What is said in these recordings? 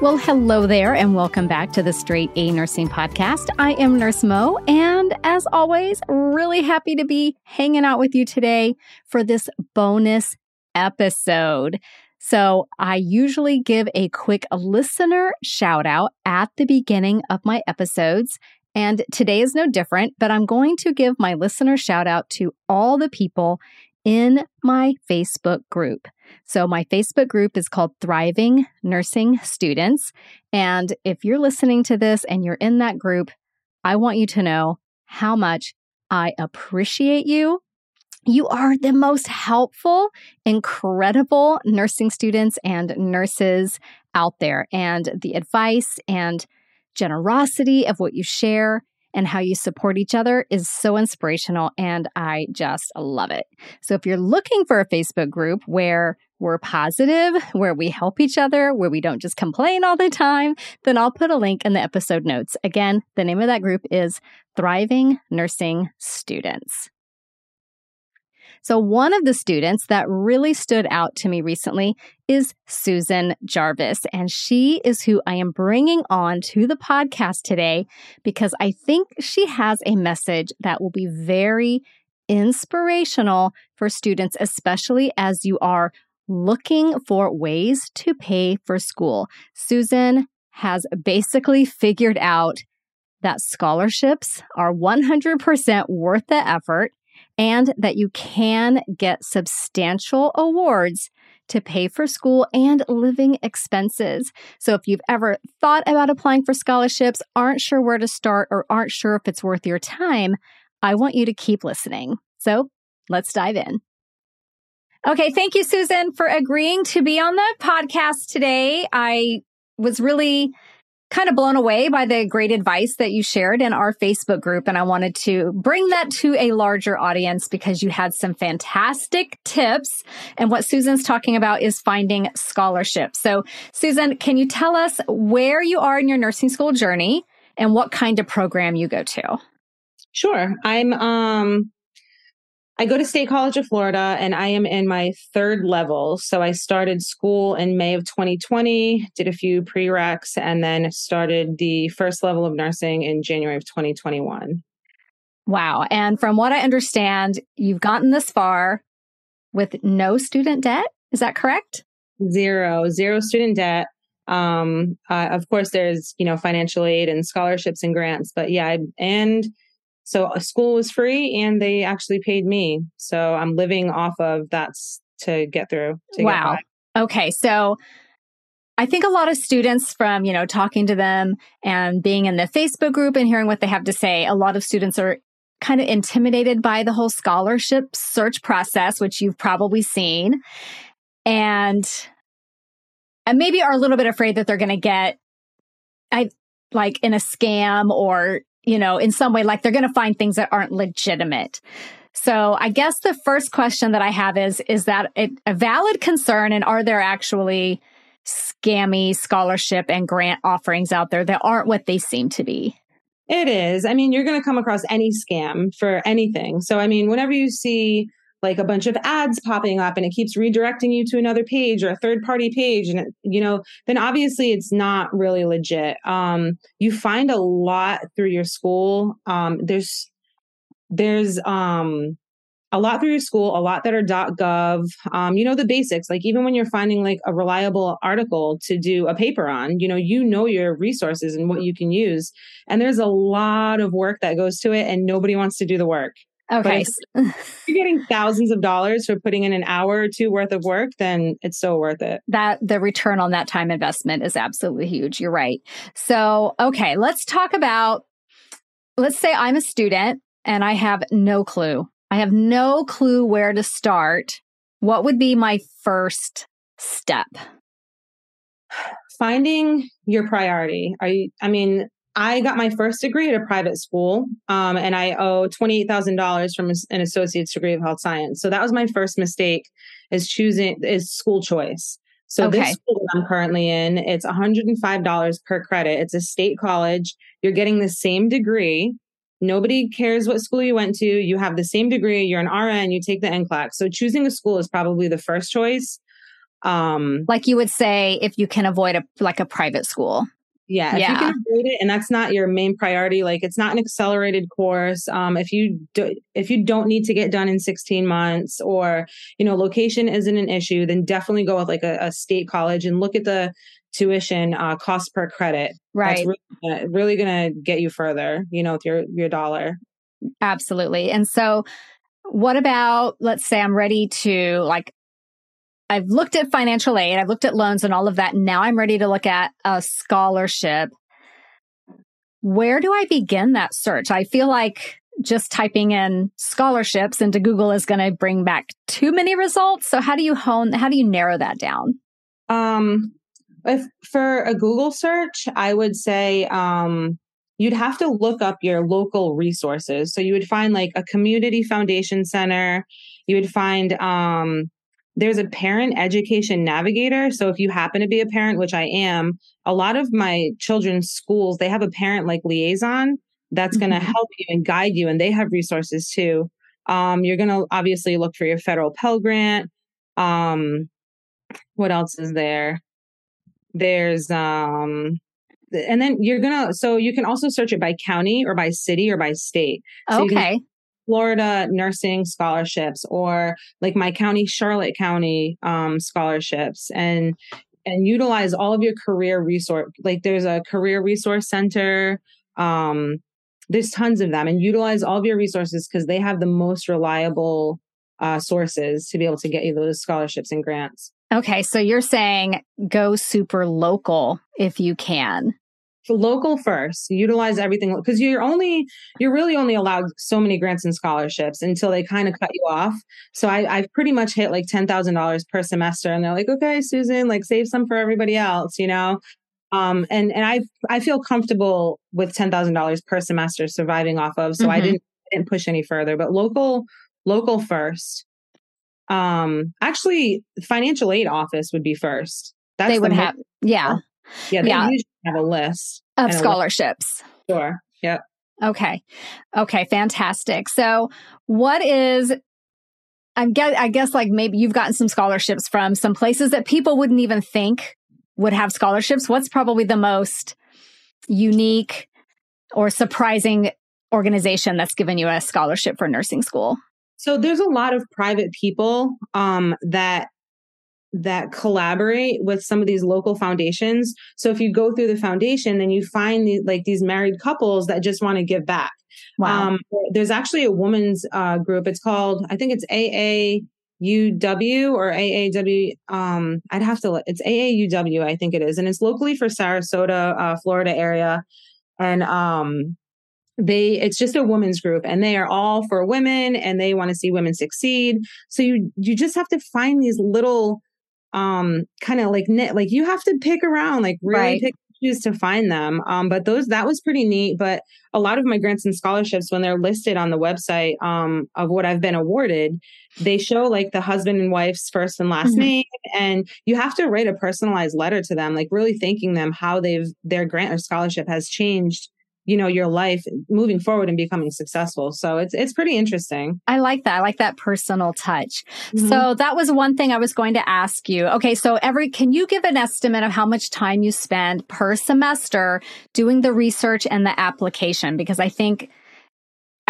Well, hello there, and welcome back to the Straight A Nursing Podcast. I am Nurse Mo, and as always, really happy to be hanging out with you today for this bonus episode. So, I usually give a quick listener shout out at the beginning of my episodes. And today is no different, but I'm going to give my listener shout out to all the people in my Facebook group. So, my Facebook group is called Thriving Nursing Students. And if you're listening to this and you're in that group, I want you to know how much I appreciate you. You are the most helpful, incredible nursing students and nurses out there. And the advice and generosity of what you share and how you support each other is so inspirational and I just love it. So if you're looking for a Facebook group where we're positive, where we help each other, where we don't just complain all the time, then I'll put a link in the episode notes. Again, the name of that group is Thriving Nursing Students. So, one of the students that really stood out to me recently is Susan Jarvis. And she is who I am bringing on to the podcast today because I think she has a message that will be very inspirational for students, especially as you are looking for ways to pay for school. Susan has basically figured out that scholarships are 100% worth the effort and that you can get substantial awards to pay for school and living expenses. So if you've ever thought about applying for scholarships, aren't sure where to start, or aren't sure if it's worth your time, I want you to keep listening. So let's dive in. Okay. Thank you, Susan, for agreeing to be on the podcast today. I was really kind of blown away by the great advice that you shared in our Facebook group. And I wanted to bring that to a larger audience because you had some fantastic tips. And what Susan's talking about is finding scholarships. So, Susan, can you tell us where you are in your nursing school journey and what kind of program you go to? Sure. I'm um I go to State College of Florida and I am in my third level. So I started school in May of 2020, did a few prereqs, and then started the first level of nursing in January of 2021. Wow. And from what I understand, you've gotten this far with no student debt. Is that correct? Zero, zero student debt. Um, uh, of course, there's, you know, financial aid and scholarships and grants, but yeah, and so a school was free and they actually paid me. So I'm living off of that to get through. To wow. Get okay. So I think a lot of students from, you know, talking to them and being in the Facebook group and hearing what they have to say, a lot of students are kind of intimidated by the whole scholarship search process, which you've probably seen. And and maybe are a little bit afraid that they're going to get I like in a scam or you know, in some way, like they're going to find things that aren't legitimate. So I guess the first question that I have is, is that a valid concern and are there actually scammy scholarship and grant offerings out there that aren't what they seem to be? It is. I mean, you're going to come across any scam for anything. So, I mean, whenever you see like a bunch of ads popping up and it keeps redirecting you to another page or a third party page and it, you know then obviously it's not really legit um, you find a lot through your school um, there's there's um, a lot through your school, a lot that are .gov. Um, you know the basics. Like even when you're finding like a reliable article to do a paper on, you know you know your resources and what you can use. And there's a lot of work that goes to it, and nobody wants to do the work. Okay. you're getting thousands of dollars for putting in an hour or two worth of work, then it's so worth it. That the return on that time investment is absolutely huge. You're right. So, okay, let's talk about let's say I'm a student and I have no clue. I have no clue where to start. What would be my first step? Finding your priority. Are you, I mean, I got my first degree at a private school, um, and I owe twenty eight thousand dollars from an associate's degree of health science. So that was my first mistake is choosing is school choice. So okay. this school I'm currently in, it's one hundred and five dollars per credit. It's a state college. You're getting the same degree. Nobody cares what school you went to. You have the same degree. You're an RN. You take the NCLEX. So choosing a school is probably the first choice. Um, like you would say, if you can avoid a like a private school. Yeah, if yeah. you can avoid it, and that's not your main priority, like it's not an accelerated course. Um, if you do, if you don't need to get done in 16 months, or you know, location isn't an issue, then definitely go with like a, a state college and look at the tuition uh, cost per credit. Right, that's really, really going to get you further. You know, with your your dollar. Absolutely, and so what about let's say I'm ready to like I've looked at financial aid, I've looked at loans and all of that. Now I'm ready to look at a scholarship. Where do I begin that search? I feel like just typing in scholarships into Google is going to bring back too many results. So how do you hone, how do you narrow that down? Um, if for a Google search, I would say, um, you'd have to look up your local resources. So you would find like a community foundation center. You would find, um, there's a parent education navigator. So if you happen to be a parent, which I am, a lot of my children's schools, they have a parent like liaison that's mm-hmm. going to help you and guide you. And they have resources too. Um, you're going to obviously look for your federal Pell Grant. Um, what else is there? There's, um, and then you're gonna so you can also search it by county or by city or by state so okay Florida nursing scholarships or like my county, Charlotte County um, scholarships and and utilize all of your career resource. Like there's a career resource center. Um, there's tons of them and utilize all of your resources because they have the most reliable uh, sources to be able to get you those scholarships and grants. Okay. So you're saying go super local if you can local first utilize everything because you're only you're really only allowed so many grants and scholarships until they kind of cut you off. So I, i've pretty much hit like $10000 per semester and they're like okay susan like save some for everybody else you know? Um and and i i feel comfortable with $10000 per semester surviving off of so mm-hmm. i didn't didn't push any further. But local local first. Um actually financial aid office would be first. That's they would the have yeah. Yeah, they yeah. Have a list of scholarships. List. Sure. Yep. Okay. Okay. Fantastic. So, what is I guess, I guess like maybe you've gotten some scholarships from some places that people wouldn't even think would have scholarships. What's probably the most unique or surprising organization that's given you a scholarship for nursing school? So there's a lot of private people um, that that collaborate with some of these local foundations. So if you go through the foundation, then you find these like these married couples that just want to give back. Wow. Um, there's actually a women's uh, group. It's called, I think it's AAUW or AAW. Um, I'd have to, it's AAUW, I think it is. And it's locally for Sarasota, uh, Florida area. And, um, they it's just a women's group and they are all for women and they want to see women succeed so you you just have to find these little um kind of like knit like you have to pick around like really right. pick choose to find them um but those that was pretty neat but a lot of my grants and scholarships when they're listed on the website um of what I've been awarded they show like the husband and wife's first and last mm-hmm. name and you have to write a personalized letter to them like really thanking them how they've their grant or scholarship has changed you know your life moving forward and becoming successful so it's it's pretty interesting i like that i like that personal touch mm-hmm. so that was one thing i was going to ask you okay so every can you give an estimate of how much time you spend per semester doing the research and the application because i think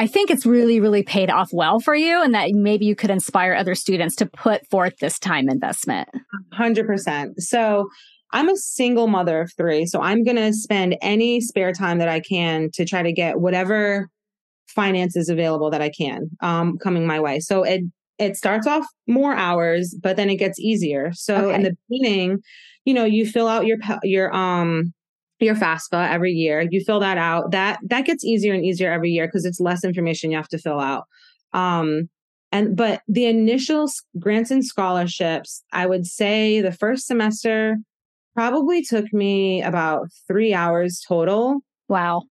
I think it's really, really paid off well for you and that maybe you could inspire other students to put forth this time investment. 100%. So I'm a single mother of three, so I'm going to spend any spare time that I can to try to get whatever finances available that I can um, coming my way. So it it starts off more hours, but then it gets easier. So okay. in the beginning, you know, you fill out your your um your FAFSA every year. You fill that out. That that gets easier and easier every year because it's less information you have to fill out. Um, and but the initial grants and scholarships, I would say the first semester probably took me about three hours total. Wow.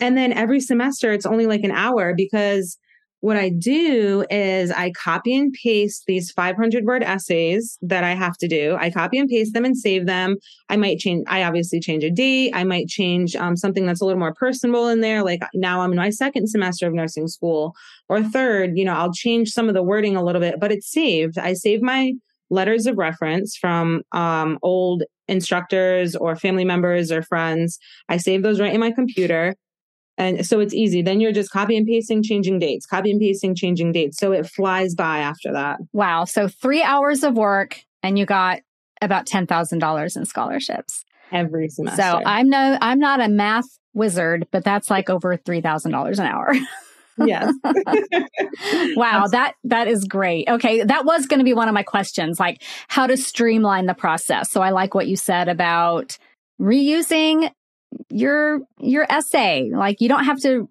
And then every semester it's only like an hour because what I do is I copy and paste these 500 word essays that I have to do. I copy and paste them and save them. I might change, I obviously change a date. I might change um, something that's a little more personal in there. Like now I'm in my second semester of nursing school or third, you know, I'll change some of the wording a little bit, but it's saved. I save my letters of reference from um, old instructors or family members or friends. I save those right in my computer. And so it's easy. Then you're just copy and pasting, changing dates, copy and pasting, changing dates. So it flies by after that. Wow. So three hours of work and you got about $10,000 in scholarships every semester. So I'm no, I'm not a math wizard, but that's like over $3,000 an hour. yes. wow, that that is great. Okay, that was going to be one of my questions, like how to streamline the process. So I like what you said about reusing your your essay. Like you don't have to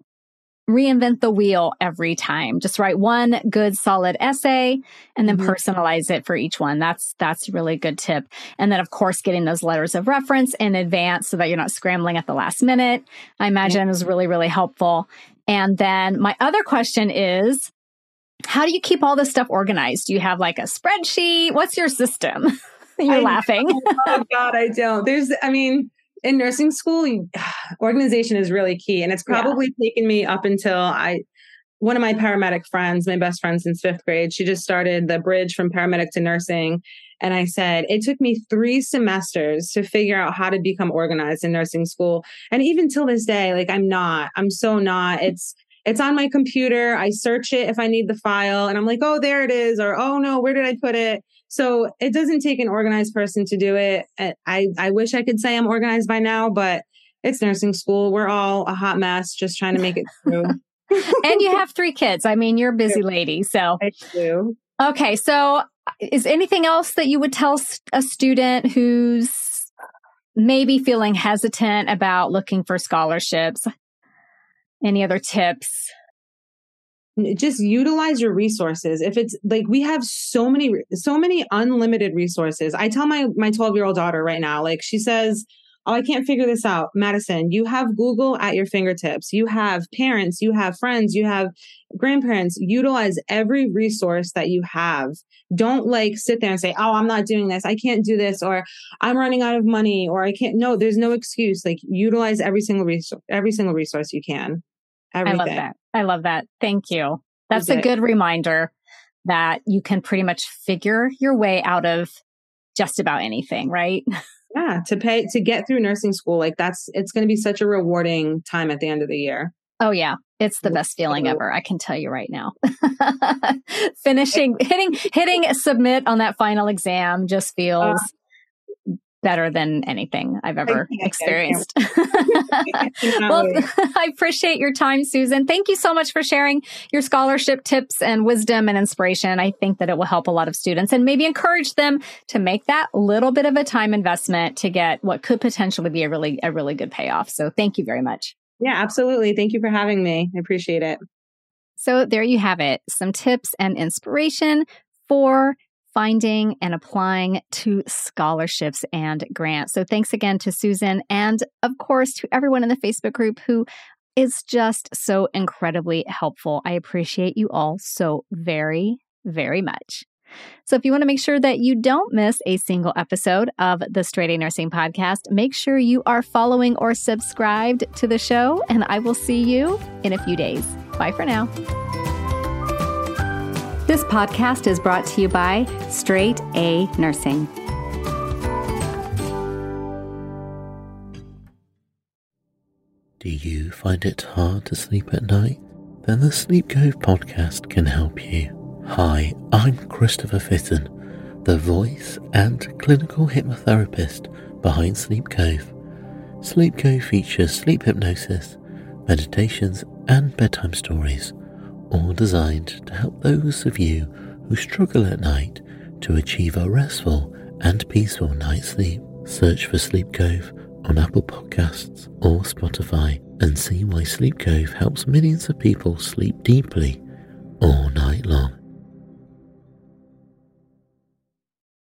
reinvent the wheel every time. Just write one good solid essay and then mm-hmm. personalize it for each one. That's that's really good tip. And then of course getting those letters of reference in advance so that you're not scrambling at the last minute. I imagine yeah. is really really helpful. And then my other question is how do you keep all this stuff organized? Do you have like a spreadsheet? What's your system? You're I laughing. oh God, I don't. There's I mean in nursing school, organization is really key. And it's probably yeah. taken me up until I, one of my paramedic friends, my best friend since fifth grade, she just started the bridge from paramedic to nursing. And I said, it took me three semesters to figure out how to become organized in nursing school. And even till this day, like I'm not, I'm so not. It's, it's on my computer. I search it if I need the file and I'm like, oh, there it is. Or, oh no, where did I put it? So it doesn't take an organized person to do it. I, I wish I could say I'm organized by now, but it's nursing school. We're all a hot mess just trying to make it through. and you have three kids. I mean, you're a busy lady. So I do. Okay. So uh, is anything else that you would tell a student who's maybe feeling hesitant about looking for scholarships? Any other tips? Just utilize your resources. If it's like we have so many so many unlimited resources. I tell my my 12 year old daughter right now like she says oh i can't figure this out. Madison you have google at your fingertips. You have parents you have friends you have grandparents. Utilize every resource that you have. Don't like sit there and say oh i'm not doing this. I can't do this or i'm running out of money or i can't no there's no excuse. Like utilize every single resource every single resource you can Everything. I love that. I love that. Thank you. That's a good reminder that you can pretty much figure your way out of just about anything, right? Yeah, to pay to get through nursing school, like that's it's going to be such a rewarding time at the end of the year. Oh yeah, it's the best feeling ever. I can tell you right now. Finishing hitting hitting submit on that final exam just feels uh, better than anything I've ever experienced. well, I appreciate your time, Susan. Thank you so much for sharing your scholarship tips and wisdom and inspiration. I think that it will help a lot of students and maybe encourage them to make that little bit of a time investment to get what could potentially be a really, a really good payoff. So thank you very much. Yeah, absolutely. Thank you for having me. I appreciate it. So there you have it. Some tips and inspiration for finding and applying to scholarships and grants. So thanks again to Susan and of course to everyone in the Facebook group who is just so incredibly helpful. I appreciate you all so very, very much. So if you want to make sure that you don't miss a single episode of the Straight A Nursing podcast, make sure you are following or subscribed to the show, and I will see you in a few days. Bye for now. This podcast is brought to you by Straight A Nursing. Do you find it hard to sleep at night? Then the Sleep Cove podcast can help you. Hi, I'm Christopher Fitton, the voice and clinical hypnotherapist behind Sleep Cove. Sleep Cove features sleep hypnosis, meditations, and bedtime stories all designed to help those of you who struggle at night to achieve a restful and peaceful night's sleep. Search for Sleep Cove on Apple Podcasts or Spotify and see why Sleep Cove helps millions of people sleep deeply or